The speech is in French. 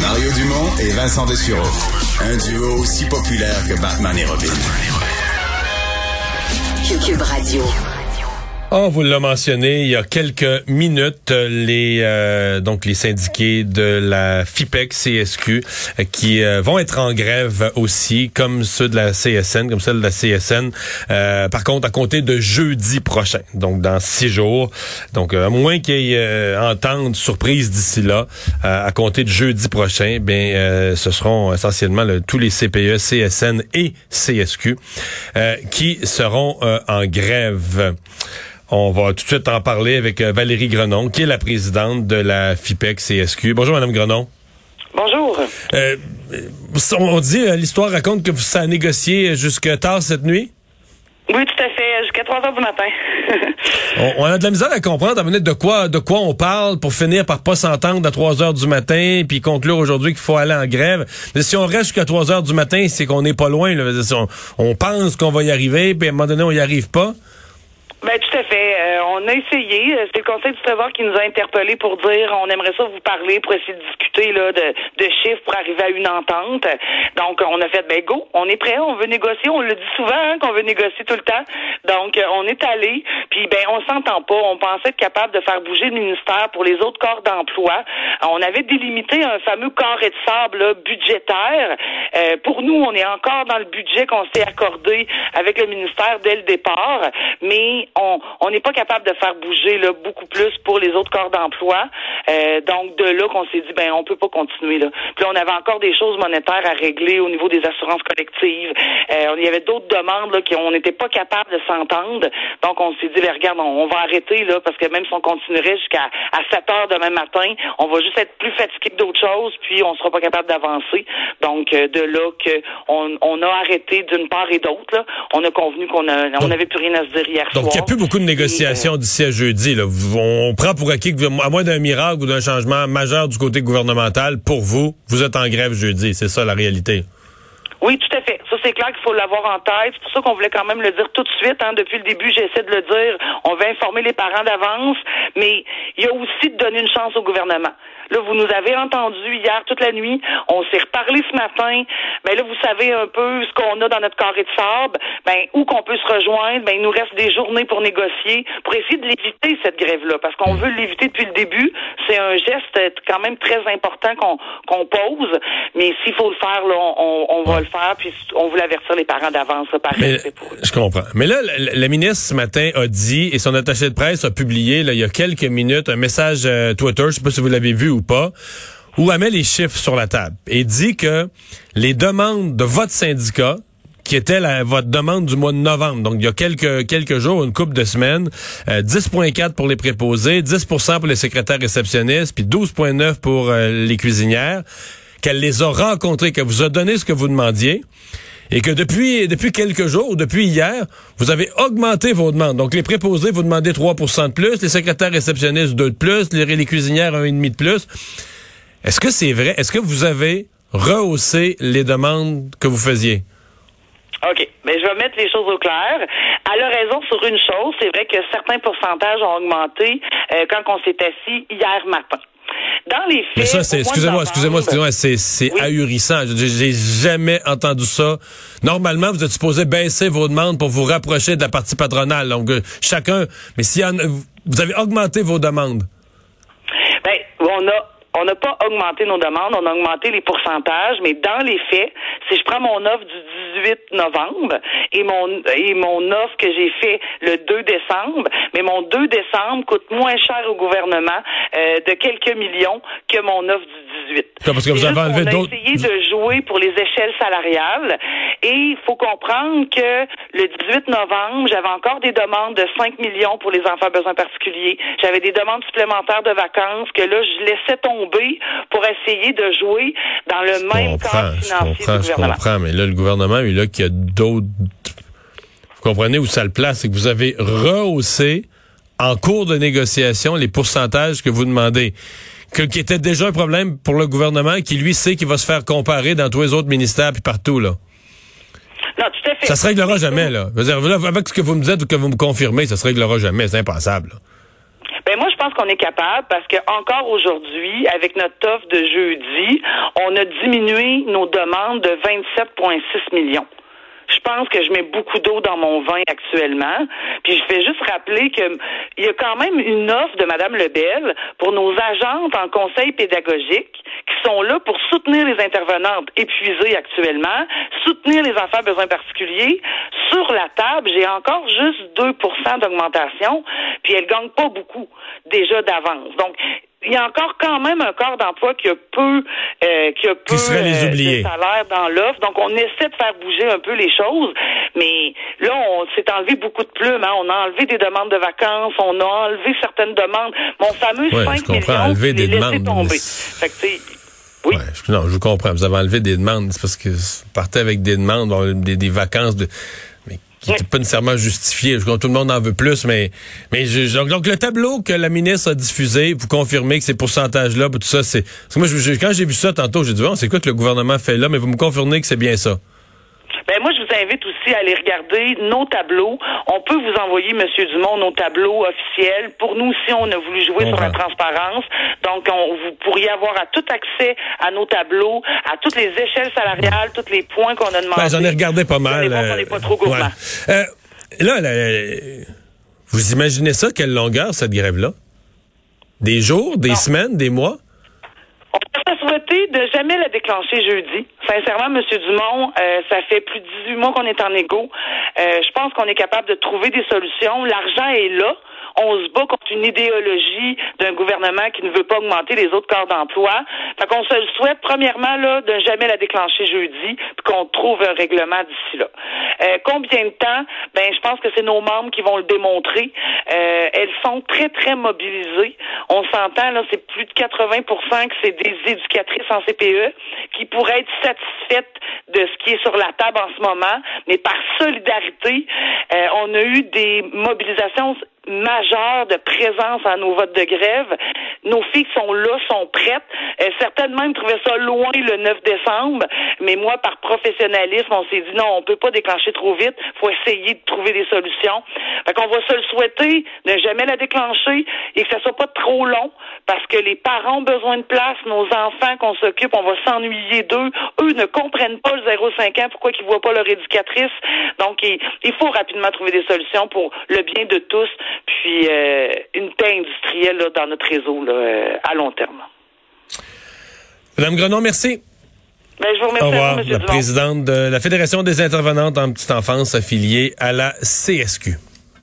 Mario Dumont et Vincent Dessureau. Un duo aussi populaire que Batman et Robin. Cube Radio. Oh, vous l'avez mentionné il y a quelques minutes, les euh, donc les syndiqués de la FIPEC CSQ euh, qui euh, vont être en grève aussi, comme ceux de la CSN, comme celle de la CSN. par contre, à compter de jeudi prochain, donc dans six jours. Donc, à moins qu'il y ait entente surprise d'ici là, à compter de jeudi prochain, ben ce seront essentiellement tous les CPE, CSN et CSQ qui seront en grève. On va tout de suite en parler avec euh, Valérie Grenon, qui est la présidente de la FIPEC CSQ. Bonjour, Madame Grenon. Bonjour. Euh, on dit, euh, l'histoire raconte que ça a négocié jusque tard cette nuit? Oui, tout à fait, jusqu'à 3 heures du matin. on, a de la misère à comprendre à de quoi de quoi on parle pour finir par pas s'entendre à 3 heures du matin puis conclure aujourd'hui qu'il faut aller en grève. Mais si on reste jusqu'à 3 heures du matin, c'est qu'on n'est pas loin. On, on, pense qu'on va y arriver, puis à un moment donné, on y arrive pas. Ben tout à fait. Euh, on a essayé. Euh, c'est le Conseil du Trésor qui nous a interpellés pour dire on aimerait ça vous parler pour essayer de discuter là de, de chiffres pour arriver à une entente. Donc on a fait ben go, on est prêt, on veut négocier. On le dit souvent hein, qu'on veut négocier tout le temps. Donc euh, on est allé. Puis ben on s'entend pas. On pensait être capable de faire bouger le ministère pour les autres corps d'emploi. On avait délimité un fameux carré de sable là, budgétaire. pour nous, on est encore dans le budget qu'on s'est accordé avec le ministère dès le départ, mais on n'est pas capable de faire bouger là, beaucoup plus pour les autres corps d'emploi. Euh, donc de là qu'on s'est dit ben on peut pas continuer là. Puis là, on avait encore des choses monétaires à régler au niveau des assurances collectives. Euh, il y avait d'autres demandes là qu'on n'était pas capable de s'entendre. Donc on s'est dit ben, regarde on, va arrêter là parce que même si on continuerait jusqu'à à 7 heures demain matin, on va juste être plus fatigué que d'autres choses puis on sera pas capable d'avancer. Donc euh, de là que on, a arrêté d'une part et d'autre On a convenu qu'on on n'avait plus rien à se dire hier soir n'y a plus beaucoup de négociations d'ici à jeudi. Là. On prend pour acquis que, à moins d'un miracle ou d'un changement majeur du côté gouvernemental, pour vous, vous êtes en grève jeudi. C'est ça la réalité. Oui, tout à fait. C'est clair qu'il faut l'avoir en tête. C'est pour ça qu'on voulait quand même le dire tout de suite. Hein. Depuis le début, j'essaie de le dire. On veut informer les parents d'avance, mais il y a aussi de donner une chance au gouvernement. Là, vous nous avez entendu hier toute la nuit. On s'est reparlé ce matin. Ben là, vous savez un peu ce qu'on a dans notre carré de sable. Ben où qu'on peut se rejoindre? Ben il nous reste des journées pour négocier, pour essayer de l'éviter cette grève-là, parce qu'on veut l'éviter depuis le début. C'est un geste quand même très important qu'on qu'on pose. Mais s'il faut le faire, là, on, on va le faire. Puis on voulait avertir les parents d'avance. Par je comprends. Mais là, la, ministre ce matin a dit et son attaché de presse a publié là, il y a quelques minutes un message euh, Twitter. Je sais pas si vous l'avez vu ou pas, où elle met les chiffres sur la table et dit que les demandes de votre syndicat, qui était la, votre demande du mois de novembre. Donc, il y a quelques, quelques jours, une couple de semaines, 10,4 euh, pour les préposés, 10% pour les secrétaires réceptionnistes, puis 12,9 pour euh, les cuisinières, qu'elle les a rencontrés, qu'elle vous a donné ce que vous demandiez et que depuis depuis quelques jours, depuis hier, vous avez augmenté vos demandes. Donc les préposés, vous demandez 3% de plus, les secrétaires réceptionnistes 2 de plus, les, les cuisinières 1,5 de plus. Est-ce que c'est vrai? Est-ce que vous avez rehaussé les demandes que vous faisiez? OK. Mais je vais mettre les choses au clair. Elle a raison sur une chose. C'est vrai que certains pourcentages ont augmenté euh, quand on s'est assis hier matin. Dans les faits. Mais ça, c'est, excusez-moi, excusez-moi, excusez-moi, c'est, c'est ahurissant. J'ai jamais entendu ça. Normalement, vous êtes supposé baisser vos demandes pour vous rapprocher de la partie patronale. Donc, euh, chacun, mais si vous avez augmenté vos demandes. Ben, on a on n'a pas augmenté nos demandes, on a augmenté les pourcentages, mais dans les faits, si je prends mon offre du 18 novembre et mon et mon offre que j'ai fait le 2 décembre, mais mon 2 décembre coûte moins cher au gouvernement euh, de quelques millions que mon offre du 18. parce que vous avez enlevé On a essayé de jouer pour les échelles salariales et il faut comprendre que le 18 novembre, j'avais encore des demandes de 5 millions pour les enfants à besoins particuliers. J'avais des demandes supplémentaires de vacances que là, je laissais tomber pour essayer de jouer dans le même cadre financier du gouvernement. Je comprends, mais là, le gouvernement, il là qu'il y a d'autres... Vous comprenez où ça le place? C'est que vous avez rehaussé en cours de négociation les pourcentages que vous demandez. Que, qui était déjà un problème pour le gouvernement, qui lui sait qu'il va se faire comparer dans tous les autres ministères puis partout, là. Non, tout à fait. Ça se réglera jamais, là. Avec ce que vous me dites ou que vous me confirmez, ça se réglera jamais. C'est impensable. Ben moi, je pense qu'on est capable parce que encore aujourd'hui, avec notre offre de jeudi, on a diminué nos demandes de 27,6 millions je pense que je mets beaucoup d'eau dans mon vin actuellement. Puis je fais juste rappeler que il y a quand même une offre de Mme Lebel pour nos agentes en conseil pédagogique qui sont là pour soutenir les intervenantes épuisées actuellement, soutenir les enfants à besoins particuliers. Sur la table, j'ai encore juste 2% d'augmentation, puis elles gagnent pas beaucoup déjà d'avance. Donc, il y a encore quand même un corps d'emploi qui a peu, euh, qui a peu les euh, de salaire dans l'offre. Donc, on essaie de faire bouger un peu les choses, mais là, on s'est enlevé beaucoup de plumes. Hein. On a enlevé des demandes de vacances, on a enlevé certaines demandes. Mon fameux ouais, 5 je comprends, millions, enlever des demandes. tomber. Fait que, oui. Ouais, je, non, je comprends. Vous avez enlevé des demandes. C'est parce que vous partez avec des demandes, des, des vacances de qui n'était pas nécessairement justifié. Je tout le monde en veut plus, mais mais donc, le tableau que la ministre a diffusé, vous confirmez que ces pourcentages-là, tout ça, c'est moi quand j'ai vu ça tantôt, j'ai dit bon, c'est quoi que le gouvernement fait là, mais vous me confirmez que c'est bien ça. Ben moi, je vous invite aussi à aller regarder nos tableaux. On peut vous envoyer, Monsieur Dumont, nos tableaux officiels. Pour nous aussi, on a voulu jouer sur la transparence. Donc, on, vous pourriez avoir à tout accès à nos tableaux, à toutes les échelles salariales, tous les points qu'on a demandé. Ben, J'en ai regardé pas mal. on n'est pas trop gourmand. Euh, là, vous imaginez ça, quelle longueur, cette grève-là? Des jours, des semaines, des mois? De jamais la déclencher jeudi. Sincèrement, M. Dumont, euh, ça fait plus de 18 mois qu'on est en égo. Euh, je pense qu'on est capable de trouver des solutions. L'argent est là on se bat contre une idéologie d'un gouvernement qui ne veut pas augmenter les autres corps d'emploi. Fait qu'on se souhaite, premièrement, là, de jamais la déclencher jeudi, puis qu'on trouve un règlement d'ici là. Euh, combien de temps? Ben, je pense que c'est nos membres qui vont le démontrer. Euh, elles sont très, très mobilisées. On s'entend, là, c'est plus de 80% que c'est des éducatrices en CPE qui pourraient être satisfaites de ce qui est sur la table en ce moment, mais par solidarité, euh, on a eu des mobilisations majeure de présence à nos votes de grève. Nos filles sont là, sont prêtes. Euh, certaines même trouvaient ça loin le 9 décembre, mais moi, par professionnalisme, on s'est dit non, on peut pas déclencher trop vite. faut essayer de trouver des solutions. Fait qu'on va se le souhaiter, ne jamais la déclencher et que ça soit pas trop long parce que les parents ont besoin de place, nos enfants qu'on s'occupe, on va s'ennuyer d'eux. Eux ne comprennent pas le 0,5 ans, pourquoi ils voient pas leur éducatrice? Donc, il faut rapidement trouver des solutions pour le bien de tous puis euh, une paix industrielle dans notre réseau euh, à long terme. Madame Grenon, merci. Ben, je vous remercie. Au revoir, la présidente de la Fédération des intervenantes en petite enfance affiliée à la CSQ.